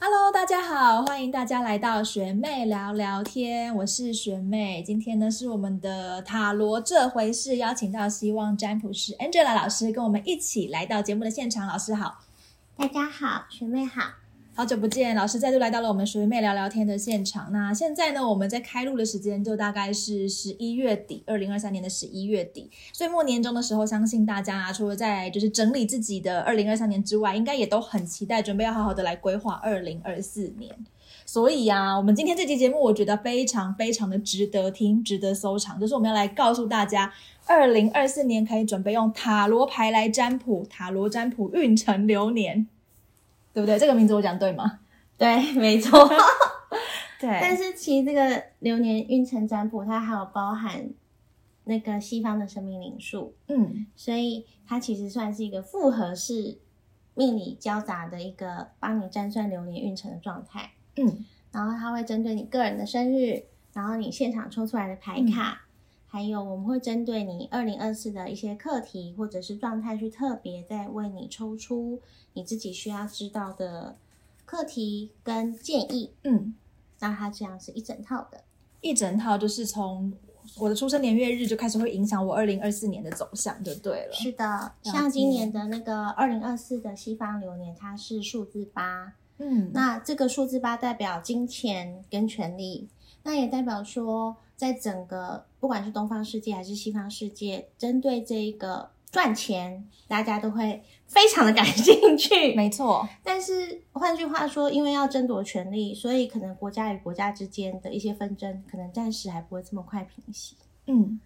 Hello，大家好，欢迎大家来到学妹聊聊天，我是学妹。今天呢是我们的塔罗这回事，邀请到希望占卜师 Angela 老师跟我们一起来到节目的现场。老师好，大家好，学妹好。好久不见，老师再度来到了我们学妹聊聊天的现场。那现在呢，我们在开录的时间就大概是十一月底，二零二三年的十一月底。岁末年终的时候，相信大家，除了在就是整理自己的二零二三年之外，应该也都很期待，准备要好好的来规划二零二四年。所以呀，我们今天这期节目，我觉得非常非常的值得听，值得收藏。就是我们要来告诉大家，二零二四年可以准备用塔罗牌来占卜，塔罗占卜运程流年。对不对？这个名字我讲对吗？对，没错。对，但是其实这个流年运程占卜，它还有包含那个西方的生命灵数，嗯，所以它其实算是一个复合式命理交杂的一个帮你占算流年运程的状态。嗯，然后它会针对你个人的生日，然后你现场抽出来的牌卡，还有我们会针对你二零二四的一些课题或者是状态，去特别再为你抽出。你自己需要知道的课题跟建议，嗯，那它这样是一整套的，一整套就是从我的出生年月日就开始会影响我二零二四年的走向，就对了。是的，像今年的那个二零二四的西方流年，它是数字八，嗯，那这个数字八代表金钱跟权力，那也代表说，在整个不管是东方世界还是西方世界，针对这一个。赚钱，大家都会非常的感兴趣，没错。但是换句话说，因为要争夺权力，所以可能国家与国家之间的一些纷争，可能暂时还不会这么快平息。嗯，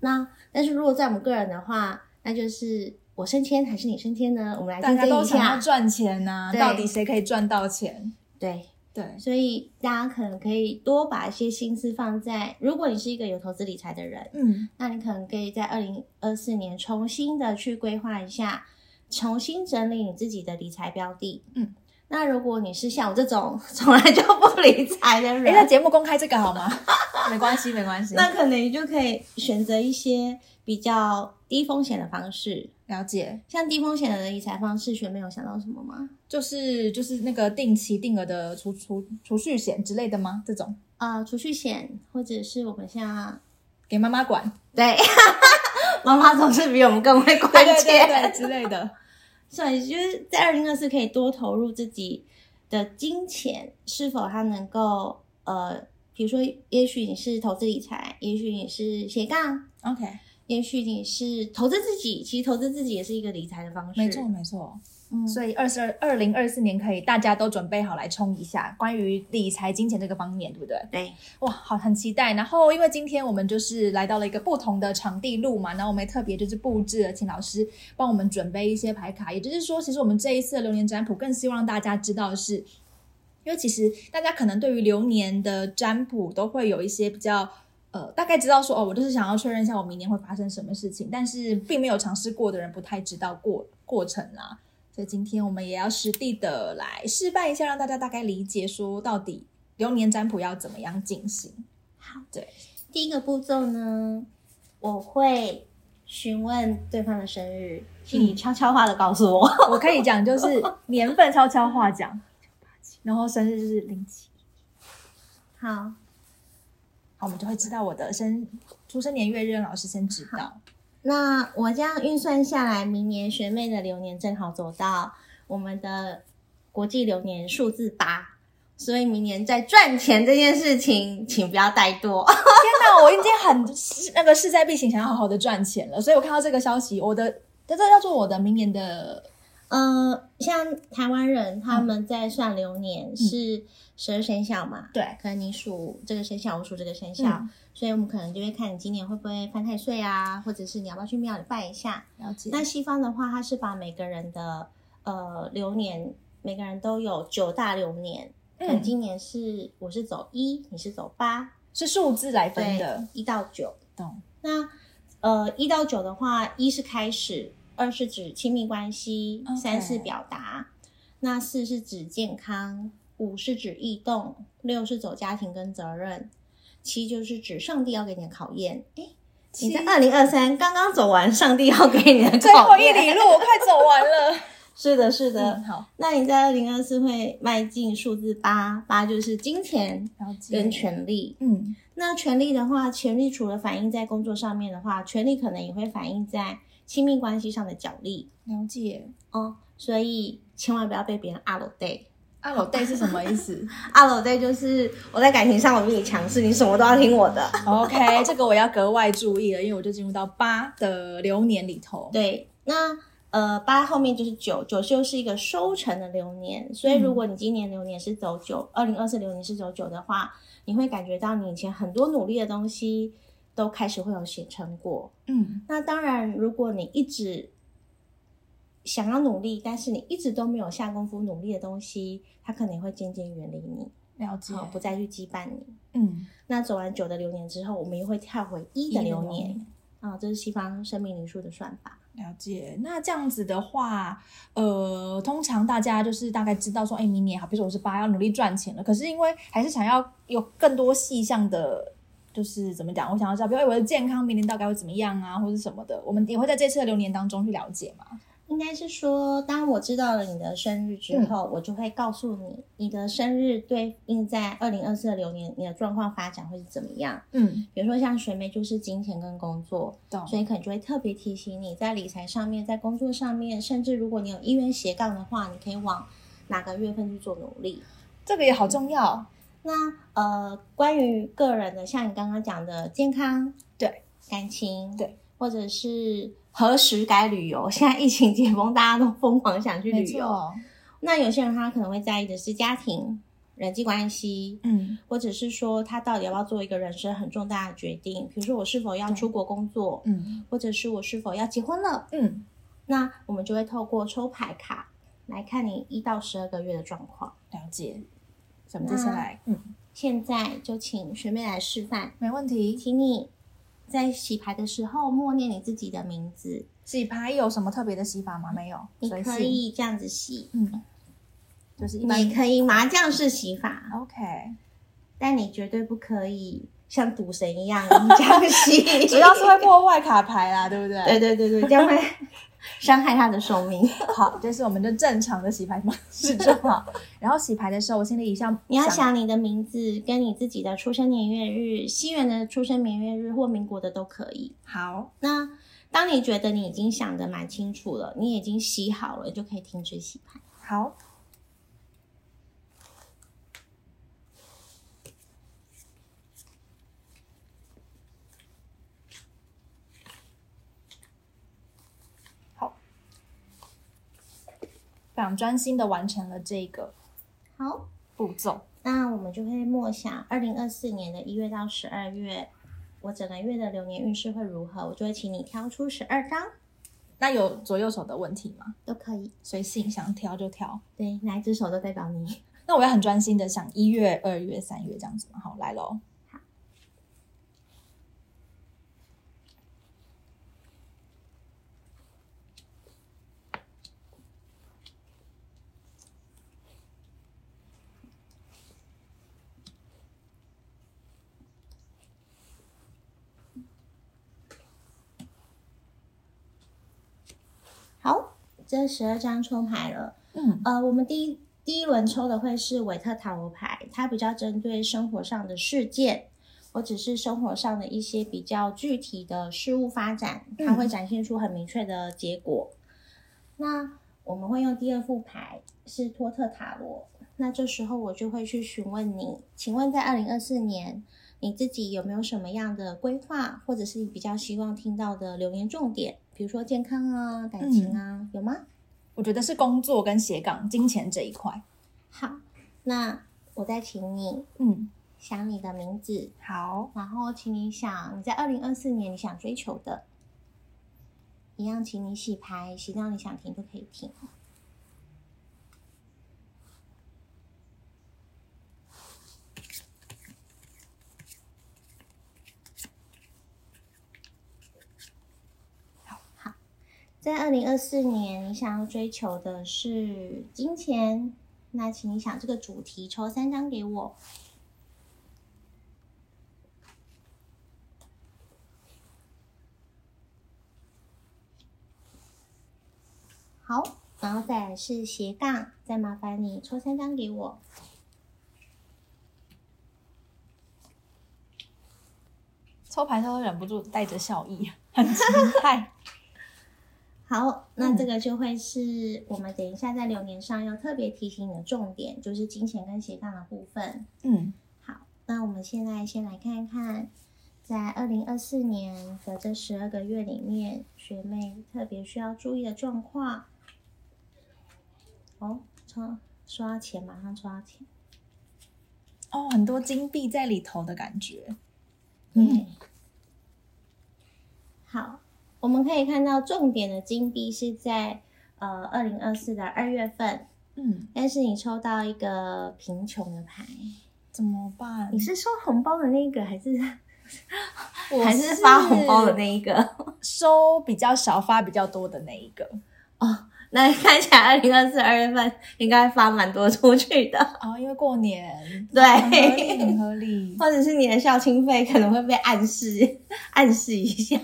那但是如果在我们个人的话，那就是我升迁还是你升迁呢？我们来大家都想要赚钱啊，到底谁可以赚到钱？对。对，所以大家可能可以多把一些心思放在，如果你是一个有投资理财的人，嗯，那你可能可以在二零二四年重新的去规划一下，重新整理你自己的理财标的，嗯，那如果你是像我这种 从来就不理财的人，哎，那节目公开这个好吗？没关系，没关系，那可能你就可以选择一些比较低风险的方式。了解，像低风险的理财方式，学妹有想到什么吗？就是就是那个定期定额的储储储蓄险之类的吗？这种啊，储蓄险，或者是我们像给妈妈管，对，妈妈总是比我们更会管钱之类的。所以就是在二零二四可以多投入自己的金钱，是否它能够呃，比如说，也许你是投资理财，也许你是斜杠，OK。也许你是投资自己，其实投资自己也是一个理财的方式。没错，没错。嗯，所以二十二二零二四年可以大家都准备好来冲一下关于理财金钱这个方面，对不对？对。哇，好，很期待。然后因为今天我们就是来到了一个不同的场地录嘛，然后我们也特别就是布置了，请老师帮我们准备一些牌卡。也就是说，其实我们这一次的流年占卜更希望大家知道的是，因为其实大家可能对于流年的占卜都会有一些比较。呃，大概知道说哦，我就是想要确认一下我明年会发生什么事情，但是并没有尝试过的人不太知道过过程啦。所以今天我们也要实地的来示范一下，让大家大概理解说到底流年占卜要怎么样进行。好，对，第一个步骤呢，我会询问对方的生日，请你悄悄话的告诉我。我可以讲就是年份悄悄话讲，然后生日就是零七。好。我们就会知道我的生出生年月日，老师先知道。那我这样运算下来，明年学妹的流年正好走到我们的国际流年数字八，所以明年在赚钱这件事情，请不要怠惰。天哪，我已经很那个势在必行，想要好好的赚钱了。所以我看到这个消息，我的这这叫做我的明年的。呃，像台湾人他们在算流年是十二生肖嘛？对，可能你属这个生肖，我属这个生肖，所以我们可能就会看你今年会不会犯太岁啊，或者是你要不要去庙里拜一下。了解。那西方的话，它是把每个人的呃流年，每个人都有九大流年。嗯。今年是我是走一，你是走八，是数字来分的，一到九。懂。那呃一到九的话，一是开始。二是指亲密关系，三是表达，那四是指健康，五是指异动，六是走家庭跟责任，七就是指上帝要给你的考验。哎，你在二零二三刚刚走完上帝要给你的最后一里路，我快走完了。是的，是的。嗯好，那你在二零二四会迈进数字八，八就是金钱跟权力。嗯那权力的话，权力除了反映在工作上面的话，权力可能也会反映在亲密关系上的角力了解。哦。所以千万不要被别人阿罗 day。阿罗 day 是什么意思阿罗 day 就是我在感情上我比你强势，你什么都要听我的。OK，这个我要格外注意了，因为我就进入到八的流年里头。对，那呃八后面就是九，九就是一个收成的流年，所以如果你今年流年是走九，二零二四流年是走九的话，你会感觉到你以前很多努力的东西都开始会有形成果。嗯那当然，如果你一直想要努力，但是你一直都没有下功夫努力的东西，它可能会渐渐远离你，了解。好，不再去羁绊你。嗯，那走完九的流年之后，我们又会跳回一的流年啊，这是西方生命灵数的算法。了解。那这样子的话，呃，通常大家就是大概知道说，哎，明年好，比如说我是八，要努力赚钱了。可是因为还是想要有更多细项的，就是怎么讲，我想要知道，比如哎我的健康明年大概会怎么样啊，或者什么的，我们也会在这次的流年当中去了解嘛。应该是说，当我知道了你的生日之后，我就会告诉你，你的生日对应在二零二四的流年，你的状况发展会是怎么样。嗯，比如说像学妹就是金钱跟工作，懂。所以可能就会特别提醒你在理财上面，在工作上面，甚至如果你有意愿斜杠的话，你可以往哪个月份去做努力。这个也好重要。那呃，关于个人的，像你刚刚讲的健康、对感情、对，或者是何时该旅游。现在疫情解封，大家都疯狂想去没旅游。那有些人他可能会在意的是家庭、人际关系，嗯或者是说他到底要不要做一个人生很重大的决定，比如说我是否要出国工作，嗯或者是我是否要结婚了。嗯，那我们就会透过抽牌卡来看你一到十二个月的状况。了解。那么接下来，嗯，现在就请学妹来示范，没问题。请你在洗牌的时候默念你自己的名字，洗牌有什么特别的洗法吗？没有，你可。以这样子洗，嗯，就是一般你也可以麻将式洗法，OK。但你绝对不可以像赌神一样这样洗，主要是会破坏卡牌啦，对不对？对对对对，这样会 伤害他的寿命。好，这是我们就正常的洗牌方式就好。然后洗牌的时候，我心里一向你要想你的名字跟你自己的出生年月日，西元的出生年月日或民国的都可以。好，那当你觉得你已经想得蛮清楚了，你已经洗好了，就可以停止洗牌。好，非常专心的完成了这个好，步骤。那我们就会默想二零二四年的一月到十二月，我整个月的流年运势会如何？我就会请你挑出十二张，那有左右手的问题吗？都可以。随性，想挑就挑。对，哪一只手都代表你。那我要很专心的想一月、二月、三月这样子嘛。好，来喽。好，这十二张抽牌了。嗯，呃，我们第一第一轮抽的会是韦特塔罗牌，它比较针对生活上的事件，或者是生活上的一些比较具体的事物发展，它会展现出很明确的结果。那我们会用第二副牌是托特塔罗，那这时候我就会去询问你，请问在二零二四年，你自己有没有什么样的规划，或者是你比较希望听到的留言重点，比如说健康啊、感情啊，有吗？我觉得是工作跟斜杠、金钱这一块。好，那我再请你嗯，想你的名字，好，然后请你想你在二零二四年你想追求的，一样，请你洗牌，洗到你想停就可以停。在二零二四年你想要追求的是金钱？那请你想这个主题抽三张给我。好然后再来是斜杠再麻烦你抽三张给我。抽牌他都忍不住带着笑意很期待。好，那这个就会是我们等一下在流年上要特别提醒你的重点，就是金钱跟斜杠的部分。嗯，好，那我们现在先来看看，在二零二四年的这十二个月里面，学妹特别需要注意的状况。哦，抽收到钱，马上抽到钱。哦，很多金币在里头的感觉。嗯，好，我们可以看到重点的金币是在呃二零二四的二月份，嗯，但是你抽到一个贫穷的牌，怎么办？你是收红包的那一个，还是我 还是发红包的那一个？收比较少，发比较多的那一个。哦，那看起来二零二四二月份应该发蛮多出去的，哦，因为过年，对很合理，很合理。或者是你的校庆费可能会被暗示暗示一下。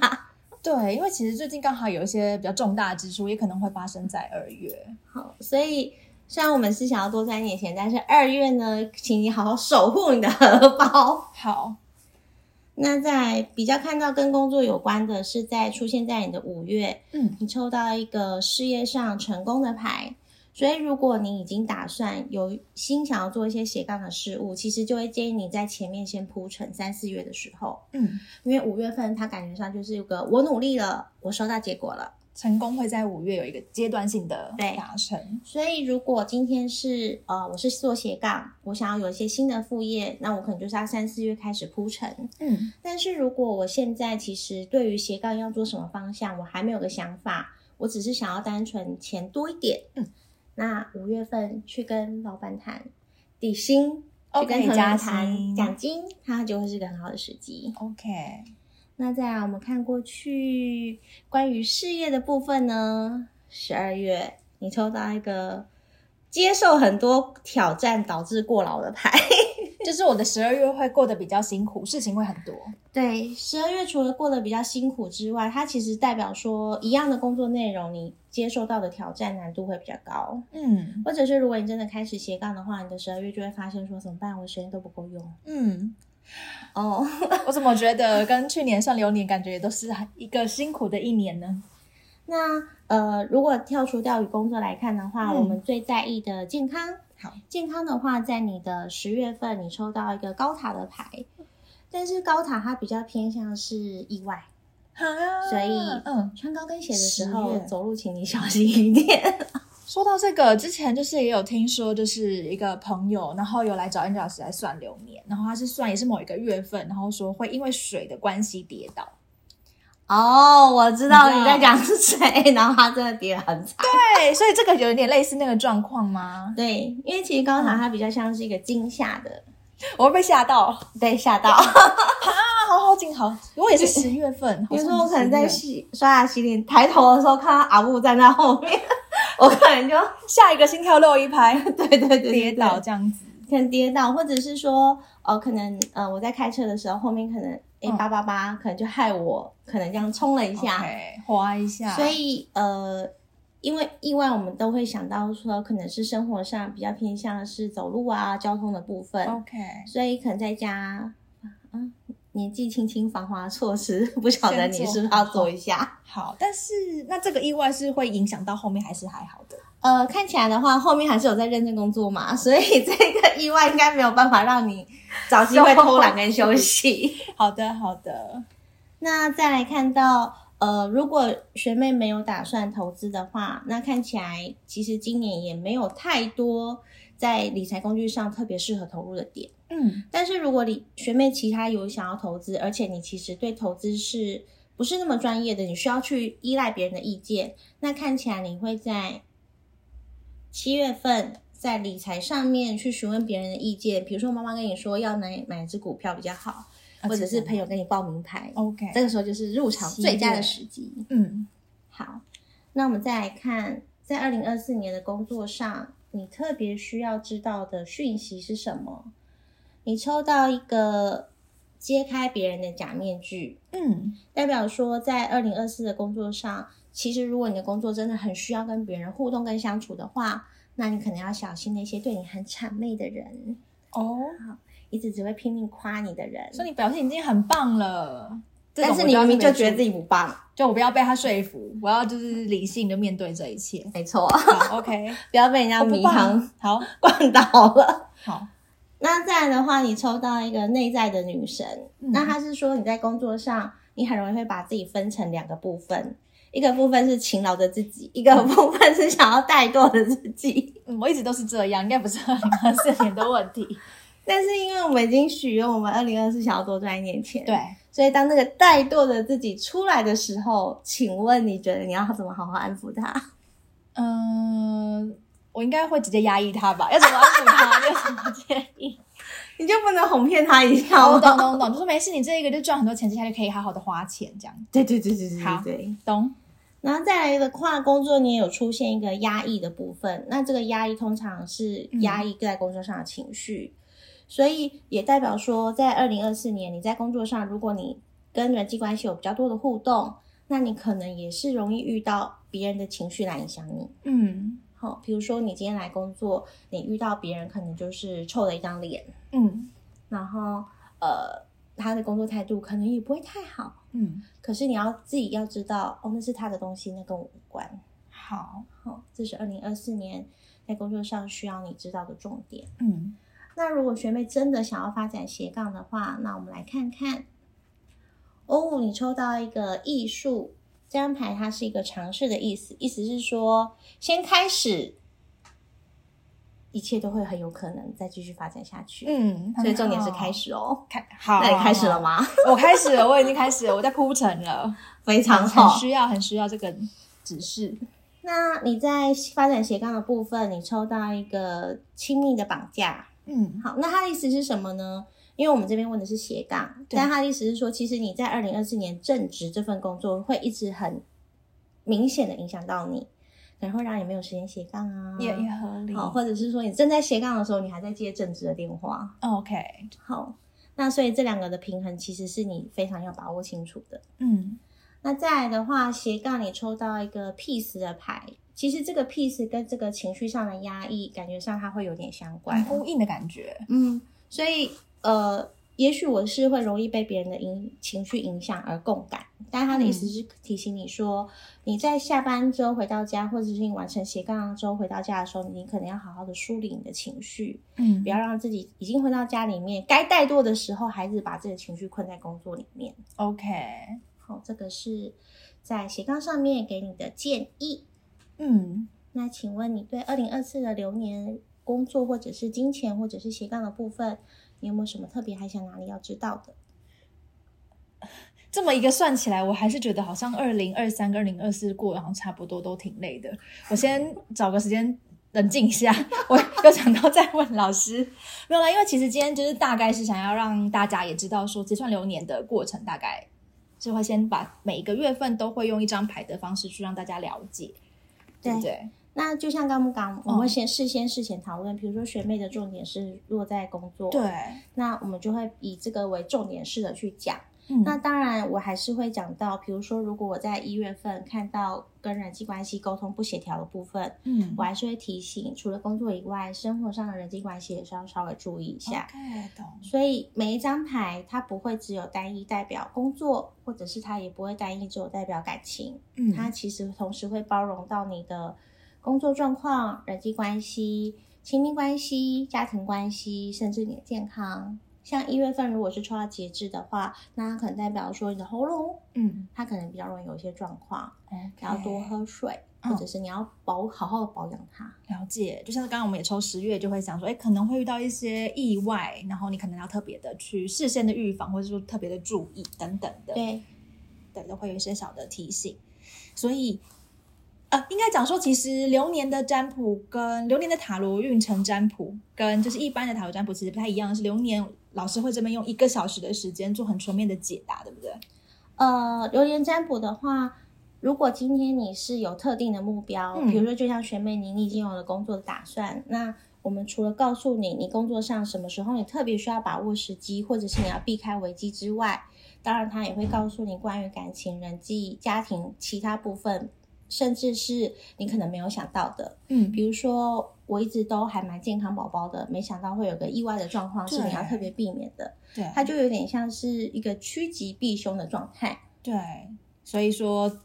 对，因为其实最近刚好有一些比较重大的支出，也可能会发生在二月。好，所以虽然我们是想要多赚一点钱，但是二月呢，请你好好守护你的荷包。好，那在比较看到跟工作有关的是在出现在你的五月，嗯，你抽到一个事业上成功的牌，所以如果你已经打算有心想要做一些斜杠的事物，其实就会建议你在前面先铺陈三四月的时候，嗯，因为五月份它感觉上就是有个我努力了，我收到结果了。成功会在五月有一个阶段性的对达成。所以，如果今天是呃，我是做斜杠，我想要有一些新的副业，那我可能就是要三四月开始铺陈。嗯但是如果我现在其实对于斜杠要做什么方向，我还没有个想法，我只是想要单纯钱多一点，嗯，那五月份去跟老板谈底薪，去 OK，跟同加仁谈薪奖金，它就会是个很好的时机。，OK，那再来，我们看过去关于事业的部分呢，十二月你抽到一个接受很多挑战导致过劳的牌。就是我的十二月会过得比较辛苦，事情会很多。对，十二月除了过得比较辛苦之外，它其实代表说一样的工作内容，你接受到的挑战难度会比较高。嗯或者是如果你真的开始斜杠的话，你的十二月就会发现说怎么办，我的时间都不够用嗯，哦。我怎么觉得跟去年算流年感觉也都是一个辛苦的一年呢？那呃，如果跳出钓鱼工作来看的话，嗯我们最在意的健康。好，健康的话，在你的十月份，你抽到一个高塔的牌，但是高塔它比较偏向是意外，啊所以嗯，穿高跟鞋的时候走路，请你小心一点。说到这个，之前就是也有听说，就是一个朋友，然后有来找 Angel 老师来算流年，然后他是算也是某一个月份，然后说会因为水的关系跌倒。哦，我知道你在讲是谁，然后他真的跌得很惨。对，所以这个有点类似那个状况吗？对，因为其实高塔它比较像是一个惊吓的，我会被吓到啊！对，吓到。好好紧好，我也是十月份，比如说我可能在洗刷牙洗脸，抬头的时候看到阿布站在后面，我可能就下一个心跳漏一拍，对对对对跌倒这样子。可能跌倒，或者是说，呃，可能呃我在开车的时候，后面可能诶嗯。八八八，可能就害我可能这样冲了一下滑一下，所以呃，因为意外，我们都会想到说，可能是生活上比较偏向是走路啊、交通的部分，OK，所以可能在家，嗯，年纪轻轻防滑措施，不晓得你是不是要做一下？好，但是那这个意外是会影响到后面还是还好的？呃，看起来的话，后面还是有在认真工作嘛，所以这个意外应该没有办法让你找机会偷懒跟休息。好的，好的，那再来看到，呃，如果学妹没有打算投资的话，那看起来其实今年也没有太多在理财工具上特别适合投入的点。嗯但是如果你学妹其他有想要投资，而且你其实对投资是不是那么专业的，你需要去依赖别人的意见，那看起来你会在七月份在理财上面去询问别人的意见，比如说妈妈跟你说要买买只股票比较好，或者是朋友跟你报名牌，OK，这个时候就是入场最佳的时机。嗯好，那我们再来看，在二零二四年的工作上，你特别需要知道的讯息是什么？你抽到一个揭开别人的假面具，嗯。代表说在二零二四的工作上，其实如果你的工作真的很需要跟别人互动跟相处的话，那你可能要小心那些对你很谄媚的人，哦，一直只会拼命夸你的人。说你表现已经很棒了，但是你明明就觉得自己不棒，就我不要被他说服，我要就是理性的面对这一切。没错，好，OK，不要被人家迷航。好。灌倒了。好，那再来的话，你抽到一个内在的女神，嗯那她是说你在工作上，你很容易会把自己分成两个部分，一个部分是勤劳的自己，一个部分是想要怠惰的自己。嗯，我一直都是这样，应该不是二零二四年的问题。但是因为我们已经许愿，我们二零二四想要多赚一点钱，对，所以当那个怠惰的自己出来的时候，请问你觉得你要怎么好好安抚他？嗯，我应该会直接压抑他吧？要怎么安抚他？你有什么建议？你就不能哄骗他一下好，我懂？懂懂，就说没事，你这一个就赚很多钱，接下来就可以好好的花钱，这样对对对对对好对对。懂？然后再来的话，工作你也有出现一个压抑的部分，那这个压抑通常是压抑在工作上的情绪，所以也代表说，在二零二四年你在工作上，如果你跟人际关系有比较多的互动，那你可能也是容易遇到别人的情绪来影响你。嗯好、比如说你今天来工作，你遇到别人可能就是臭了一张脸，嗯然后呃，他的工作态度可能也不会太好，嗯，可是你要自己要知道，哦，那是他的东西，那跟我无关。好，好，这是二零二四年在工作上需要你知道的重点。嗯那如果学妹真的想要发展斜杠的话，那我们来看看。哦，你抽到一个艺术这张牌，它是一个尝试的意思，意思是说先开始，一切都会很有可能再继续发展下去。嗯，所以重点是开始哦。开好，那你开始了吗？我开始了，我已经开始了，我在铺陈了，非常很好。需要很需要这个指示。那你在发展斜杠的部分，你抽到一个亲密的绑架，嗯好，那它的意思是什么呢？因为我们这边问的是斜杠，但他的意思是说，其实你在二零二四年正职这份工作会一直很明显的影响到你，可能会让你没有时间斜杠啊，也也合理。好，或者是说你正在斜杠的时候，你还在接正职的电话。OK，好，那所以这两个的平衡其实是你非常要把握清楚的。嗯那再来的话，斜杠你抽到一个 peace 的牌，其实这个 peace 跟这个情绪上的压抑，感觉上它会有点相关。呼应的感觉。嗯，所以呃，也许我是会容易被别人的影情绪影响而共感，但他的意思是提醒你说，你在下班之后回到家，或者是你完成斜杠之后回到家的时候，你可能要好好的梳理你的情绪，嗯不要让自己已经回到家里面该怠惰的时候，还是把自己的情绪困在工作里面。OK，好，这个是在斜杠上面给你的建议。嗯，那请问你对二零二四的流年工作，或者是金钱，或者是斜杠的部分，你有没有什么特别还想哪里要知道的？这么一个算起来，我还是觉得好像二零二三跟二零二四过得好像差不多，都挺累的。我先找个时间冷静一下，我 又想到再问老师，没有啦，因为其实今天就是大概是想要让大家也知道说结算流年的过程，大概是会先把每一个月份都会用一张牌的方式去让大家了解，对不对？那就像刚刚我们先事先事前讨论，比如说学妹的重点是落在工作，对，那我们就会以这个为重点式的去讲。嗯那当然，我还是会讲到，比如说，如果我在一月份看到跟人际关系沟通不协调的部分，嗯我还是会提醒，除了工作以外，生活上的人际关系也是要稍微注意一下。OK，懂，所以每一张牌它不会只有单一代表工作，或者是它也不会单一只有代表感情，嗯它其实同时会包容到你的工作状况、人际关系、亲密关系、家庭关系，甚至你的健康。像一月份如果是抽到节制的话，那它可能代表说你的喉咙，嗯它可能比较容易有一些状况，，OK，要多喝水，嗯或者是你要保好好的保养它。了解，就像是刚刚我们也抽十月，就会想说，哎，可能会遇到一些意外，然后你可能要特别的去事先的预防，或者说特别的注意等等的，对，对，都会有一些小的提醒。所以，呃，应该讲说，其实流年的占卜跟流年的塔罗运程占卜，跟就是一般的塔罗占卜其实不太一样，是流年老师会这边用一个小时的时间做很全面的解答，对不对？呃，流年占卜的话，如果今天你是有特定的目标，嗯比如说就像学妹你，你已经有了工作的打算，那我们除了告诉你你工作上什么时候你特别需要把握时机，或者是你要避开危机之外，当然他也会告诉你关于感情、人际、家庭其他部分甚至是你可能没有想到的。嗯，比如说，我一直都还蛮健康宝宝的，没想到会有个意外的状况是你要特别避免的。对，它就有点像是一个趋吉避凶的状态。对，所以说。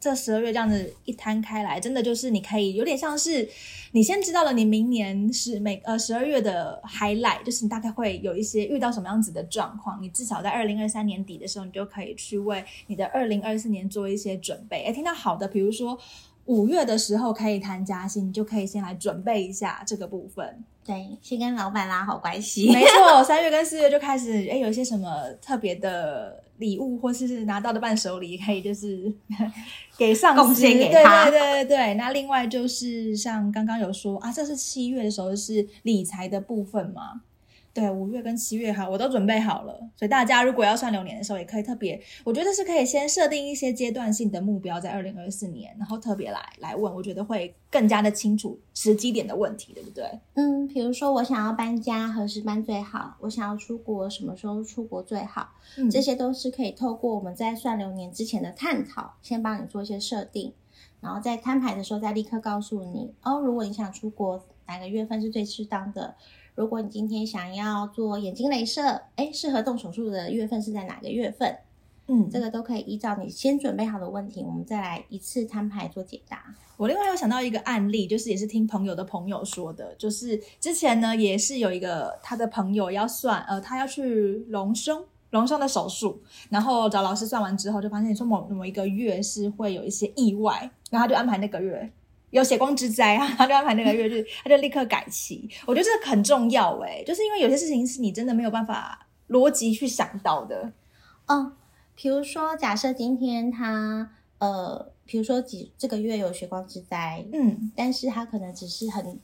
这十二月这样子一摊开来，真的就是你可以有点像是你先知道了你明年是每呃十二月的 highlight，就是你大概会有一些遇到什么样子的状况，你至少在二零二三年底的时候，你就可以去为你的二零二四年做一些准备。哎，听到好的，比如说五月的时候可以谈加薪，你就可以先来准备一下这个部分。对，先跟老板拉好关系。没错，三月跟四月就开始，哎，有一些什么特别的。礼物或是拿到的伴手礼，可以就是 给上司，对对对对对。那另外就是像刚刚有说啊，这是七月的时候是理财的部分嘛。对，五月跟七月哈，我都准备好了，所以大家如果要算流年的时候，也可以特别，我觉得是可以先设定一些阶段性的目标，在二零二四年，然后特别来来问，我觉得会更加的清楚时机点的问题，对不对？嗯，比如说我想要搬家，何时搬最好？我想要出国，什么时候出国最好？嗯，这些都是可以透过我们在算流年之前的探讨，先帮你做一些设定，然后在摊牌的时候再立刻告诉你哦，如果你想出国，哪个月份是最适当的？如果你今天想要做眼睛镭射，哎，适合动手术的月份是在哪个月份？嗯，这个都可以依照你先准备好的问题，我们再来一次摊牌做解答。我另外又想到一个案例，就是也是听朋友的朋友说的，就是之前呢也是有一个他的朋友要算，呃，他要去隆胸，隆胸的手术，然后找老师算完之后，就发现说某某一个月是会有一些意外，然后他就安排那个月。有血光之灾啊，他就安排那个月日，他就立刻改期。我觉得这个很重要哎，就是因为有些事情是你真的没有办法逻辑去想到的。哦，比如说假设今天他呃，比如说几这个月有血光之灾，嗯，但是他可能只是很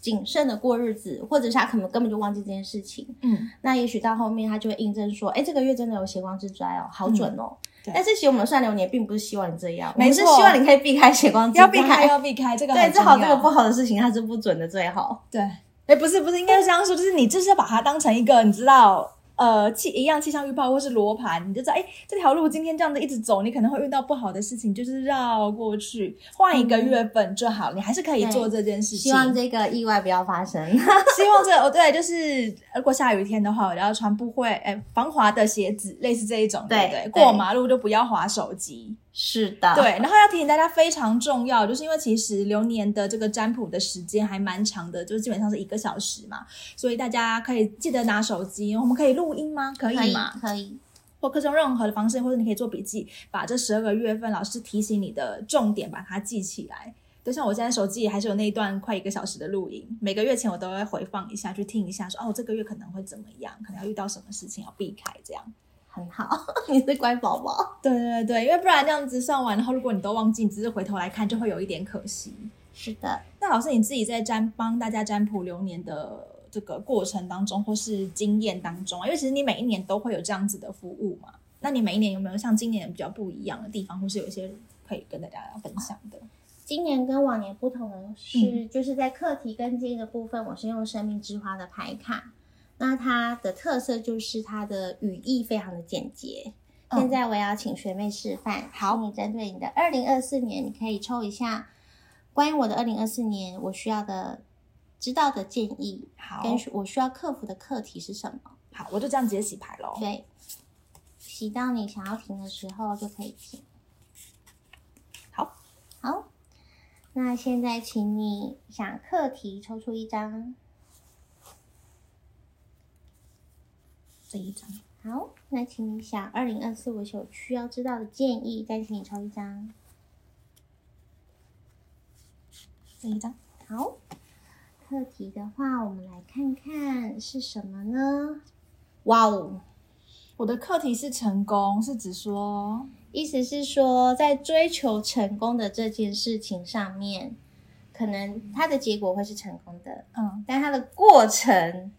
谨慎的过日子，或者是他可能根本就忘记这件事情，嗯，那也许到后面他就会印证说，哎，这个月真的有血光之灾哦，好准哦。但是其实我们算流年并不是希望你这样，没是希望你可以避开血光之，要避开要避开这个。对，最好这个不好的事情它是不准的最好。对，哎，不是不是，应该是这样说，就是你就是要把它当成一个，你知道。呃，气一样气象预报或是罗盘，你就知道，哎，这条路今天这样子一直走，你可能会遇到不好的事情，就是绕过去，换一个月份就好，你还是可以做这件事情。希望这个意外不要发生。希望这哦，对，就是如果下雨天的话，我要穿不会哎防滑的鞋子，类似这一种，对对？过马路就不要滑手机。是的，对，然后要提醒大家非常重要，就是因为其实流年的这个占卜的时间还蛮长的，就是基本上是一个小时嘛，所以大家可以记得拿手机，我们可以录音吗？可以吗？可以，或可以用任何的方式，或者你可以做笔记，把这十二个月份老师提醒你的重点把它记起来。就像我现在手机还是有那一段快一个小时的录音，每个月前我都会回放一下，去听一下，说哦这个月可能会怎么样，可能要遇到什么事情要避开这样。很好，你是乖宝宝。对对对，因为不然这样子算完，然后如果你都忘记，你只是回头来看，就会有一点可惜。是的，那老师你自己在占帮大家占卜流年的这个过程当中，或是经验当中啊，因为其实你每一年都会有这样子的服务嘛，那你每一年有没有像今年比较不一样的地方，或是有一些可以跟大家分享的？今年跟往年不同的是，就是在课题跟进的部分，我是用生命之花的牌卡。那它的特色就是它的语义非常的简洁。现在我要请学妹示范，好，你针对你的二零二四年，你可以抽一下关于我的二零二四年我需要的知道的建议，好，跟我需要克服的课题是什么？好，我就这样直接洗牌喽。对，洗到你想要停的时候就可以停。好，好，那现在请你想课题抽出一张。这一张好，那请你想二零二四我有需要知道的建议，再请你抽一张。这一张好，课题的话，我们来看看是什么呢？哇哦，我的课题是成功，是指说，意思是说，在追求成功的这件事情上面，可能它的结果会是成功的，嗯，但它的过程。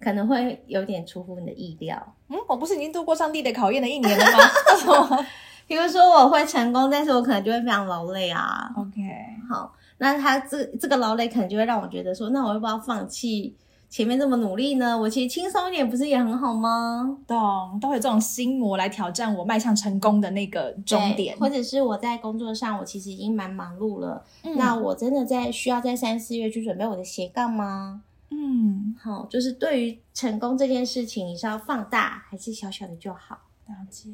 可能会有点出乎你的意料。嗯，我不是已经度过上帝的考验的一年了吗？比如说我会成功，但是我可能就会非常劳累啊。OK，好，那他这这个劳累可能就会让我觉得说，那我要不要放弃前面这么努力呢？我其实轻松一点，不是也很好吗？懂，都会有这种心魔来挑战我迈向成功的那个终点，或者是我在工作上，我其实已经蛮忙碌了。那我真的在需要在三四月去准备我的斜杠吗？嗯，好，就是对于成功这件事情，你是要放大还是小小的就好？了解。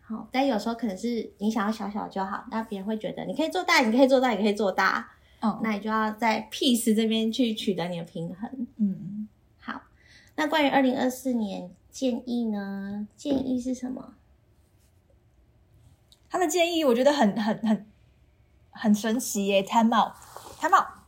好，但有时候可能是你想要小小就好，那别人会觉得你可以做大，你可以做大，你可以做大。哦，那你就要在 peace 这边去取得你的平衡。嗯，好。那关于二零二四年建议呢？建议是什么？他的建议我觉得很很很很神奇耶！Time out，Time out。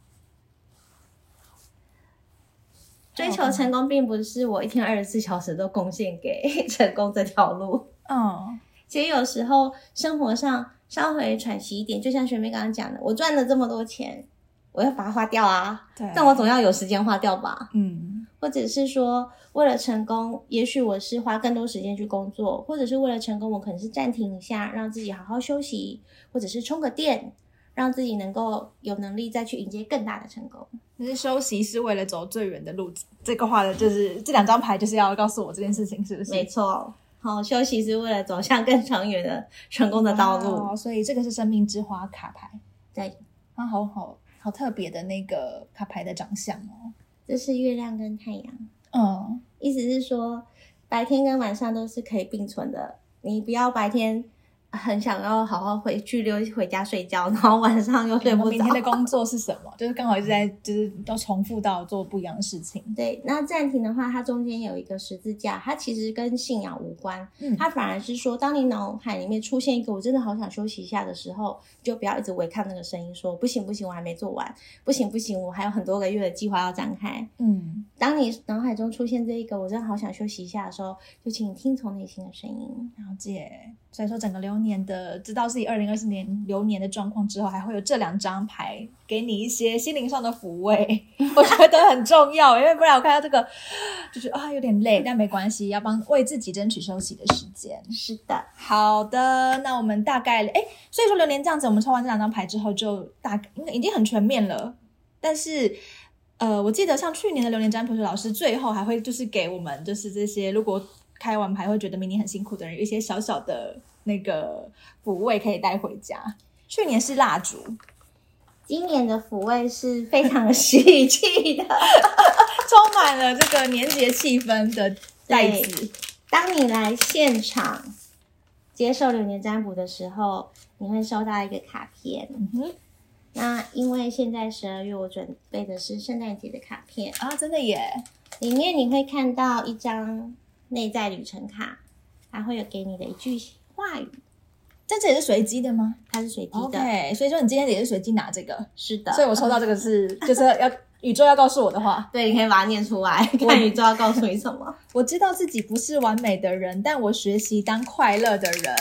追求成功并不是我一天二十四小时都贡献给 成功这条路。嗯。其实有时候生活上稍微喘息一点，就像学妹刚刚讲的，我赚了这么多钱，我要把它花掉啊。对。但我总要有时间花掉吧。嗯。或者是说，为了成功，也许我是花更多时间去工作，或者是为了成功，我可能是暂停一下，让自己好好休息，或者是充个电，让自己能够有能力再去迎接更大的成功。可是休息是为了走最远的路，这个话的就是这两张牌就是要告诉我这件事情，是不是？没错。好，休息是为了走向更长远的成功的道路，哦所以这个是生命之花卡牌。对，啊，好好好特别的那个卡牌的长相哦，这是月亮跟太阳。嗯，意思是说白天跟晚上都是可以并存的，你不要白天。很想要好好回去溜回家睡觉，然后晚上又睡不着。明天的工作 是什么？就是刚好一直在，就是都重复到做不一样的事情。对，那暂停的话，它中间有一个十字架，它其实跟信仰无关。嗯，它反而是说，当你脑海里面出现一个“我真的好想休息一下”的时候，就不要一直违抗那个声音，说“不行不行，我还没做完，不行不行，我还有很多个月的计划要展开。”嗯，当你脑海中出现这一个“我真的好想休息一下”的时候，就请你听从内心的声音，了解。所以说，整个流年的知道自己二零二四年流年的状况之后，还会有这两张牌给你一些心灵上的抚慰，我觉得很重要。因为不然我看到这个，就是啊有点累，但没关系，要帮为自己争取休息的时间。是的，好的，那我们大概哎，所以说流年这样子，我们抽完这两张牌之后，就大概应该已经很全面了。但是呃，我记得像去年的流年占卜老师最后还会就是给我们就是这些如果。开完牌会觉得明年很辛苦的人，有一些小小的那个抚慰可以带回家。去年是蜡烛，今年的抚慰是非常喜气的，充满了这个年节气氛的袋子。当你来现场接受流年占卜的时候，你会收到一个卡片。嗯哼，那因为现在十二月，我准备的是圣诞节的卡片啊，真的耶！里面你会看到一张。内在旅程卡，还会有给你的一句话语，但这也是随机的吗？它是随机的。OK，所以说你今天也是随机拿这个，是的。所以我抽到这个是，就是要宇宙要告诉我的话，对，你可以把它念出来，看宇宙要告诉你什么。我知道自己不是完美的人，但我学习当快乐的人，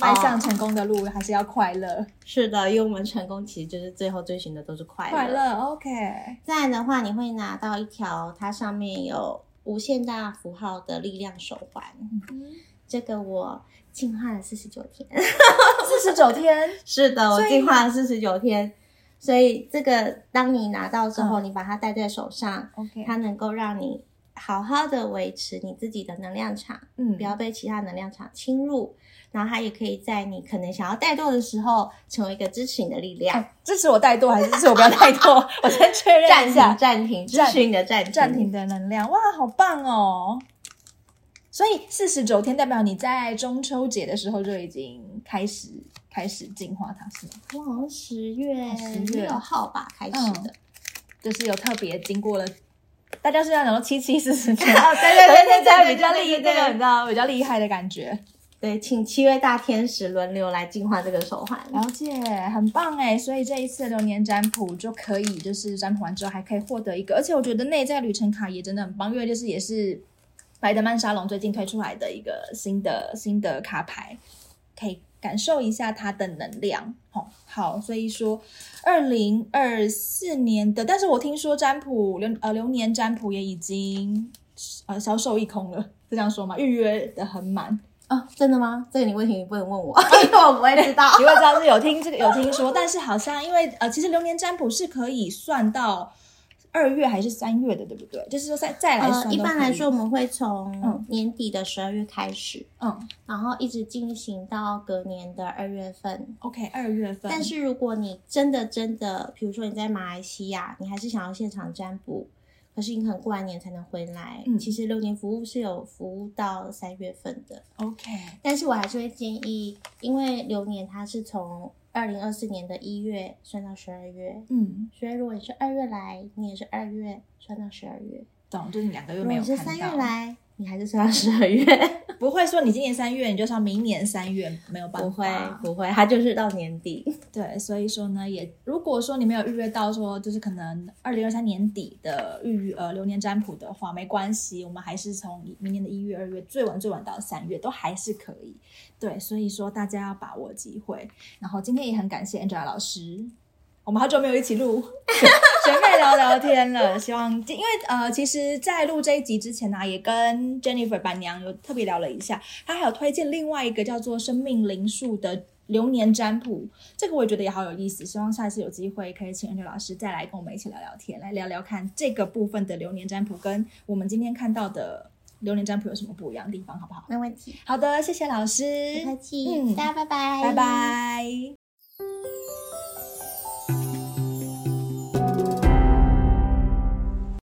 迈向成功的路还是要快乐。是的，因为我们成功其实就是最后追寻的都是快乐。快乐，OK。再来的话，你会拿到一条，它上面有。无限大符号的力量手环，这个我进化了四十九天，四十九天，是的，我进化了四十九天，所以这个当你拿到之后，你把它戴在手上它能够让你好好的维持你自己的能量场，嗯，不要被其他能量场侵入。然后它也可以在你可能想要怠惰的时候，成为一个支持你的力量。支持我怠惰，还是支持我不要怠惰？我先确认一下。暂停，支持你的暂暂停的能量。哇，好棒哦！所以四十九天代表你在中秋节的时候就已经开始开始进化它，是吗？我好像十月十月六号吧开始的，就是有特别经过了。大家是要讲到七七四十九，对对对对，比较厉害，这个你知道比较厉害的感觉。对，请七位大天使轮流来净化这个手环。了解，很棒哎！所以这一次流年占卜就可以，就是占卜完之后还可以获得一个，而且我觉得内在旅程卡也真的很棒，因为就是也是白德曼沙龙最近推出来的一个新的新的卡牌，可以感受一下它的能量。好，好，所以说二零二四年的，但是我听说占卜流呃流年占卜也已经呃销售一空了，是这样说吗？预约的很满。啊，真的吗？这个你问题你不能问我，因为我不会知道。你会知道是有听这个有听说，但是好像因为呃，其实流年占卜是可以算到二月还是三月的，对不对？就是说再再来算、呃，一般来说，我们会嗯从年底的十二月开始，嗯然后一直进行到隔年的二月份。，OK，二月份。但是如果你真的真的，比如说你在马来西亚，你还是想要现场占卜，可是你可能过完年才能回来。嗯其实六年服务是有服务到三月份的，OK，但是我还是会建议，因为流年它是从二零二四年的一月算到十二月，嗯，所以如果你是二月来，你也是二月算到十二月；懂，就是你两个月如没有看果你是三月，来，你还是算到十二月。不会说你今年三月，你就算明年三月，没有办法。不会不会，它就是到年底。对，所以说呢，也如果说你没有预约到说，就是可能二零二三年底的预呃流年占卜的话，没关系，我们还是从明年的一月、二月最晚最晚到三月都还是可以。对，所以说大家要把握机会。然后今天也很感谢 Angela 老师，我们好久没有一起录 学妹聊聊天了。希望因为呃，其实，在录这一集之前呢、也跟 Jennifer 板娘有特别聊了一下，她还有推荐另外一个叫做生命灵数的流年占卜，这个我也觉得也好有意思。希望下一次有机会可以请 Angela 老师再来跟我们一起聊聊天，来聊聊看这个部分的流年占卜跟我们今天看到的流年占卜有什么不一样的地方，好不好？没问题，好的，谢谢老师，不客气，嗯大家拜拜，拜拜。